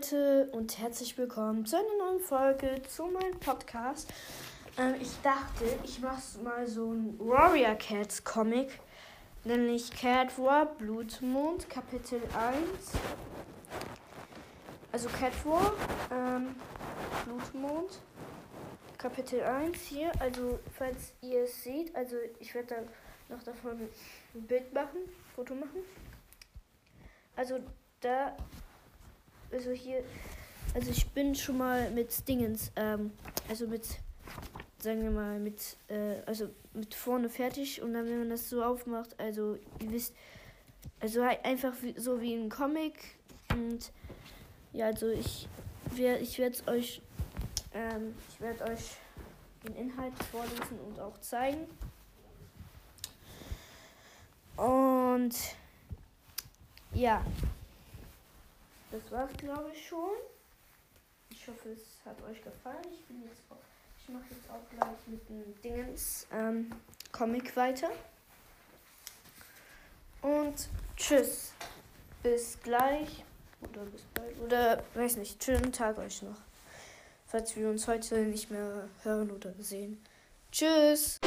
Leute und herzlich willkommen zu einer neuen Folge zu meinem Podcast. Ähm, ich dachte, ich mache mal so ein Warrior Cats Comic, nämlich Cat War Blutmond Kapitel 1. Also Cat War ähm, Blutmond Kapitel 1 hier. Also falls ihr es seht, also ich werde dann noch davon ein Bild machen, Foto machen. Also da also hier, also ich bin schon mal mit Dingens, ähm, also mit, sagen wir mal, mit, äh, also mit vorne fertig und dann, wenn man das so aufmacht, also ihr wisst, also halt einfach wie, so wie ein Comic und ja, also ich, wer, ich werde euch, ähm, ich werde euch den Inhalt vorlesen und auch zeigen. Und ja, das war's, glaube ich, schon. Ich hoffe, es hat euch gefallen. Ich ich mache jetzt auch gleich mit dem Dingens ähm, Comic weiter. Und tschüss. Bis gleich. Oder bis bald. Oder weiß nicht. Schönen Tag euch noch. Falls wir uns heute nicht mehr hören oder sehen. Tschüss.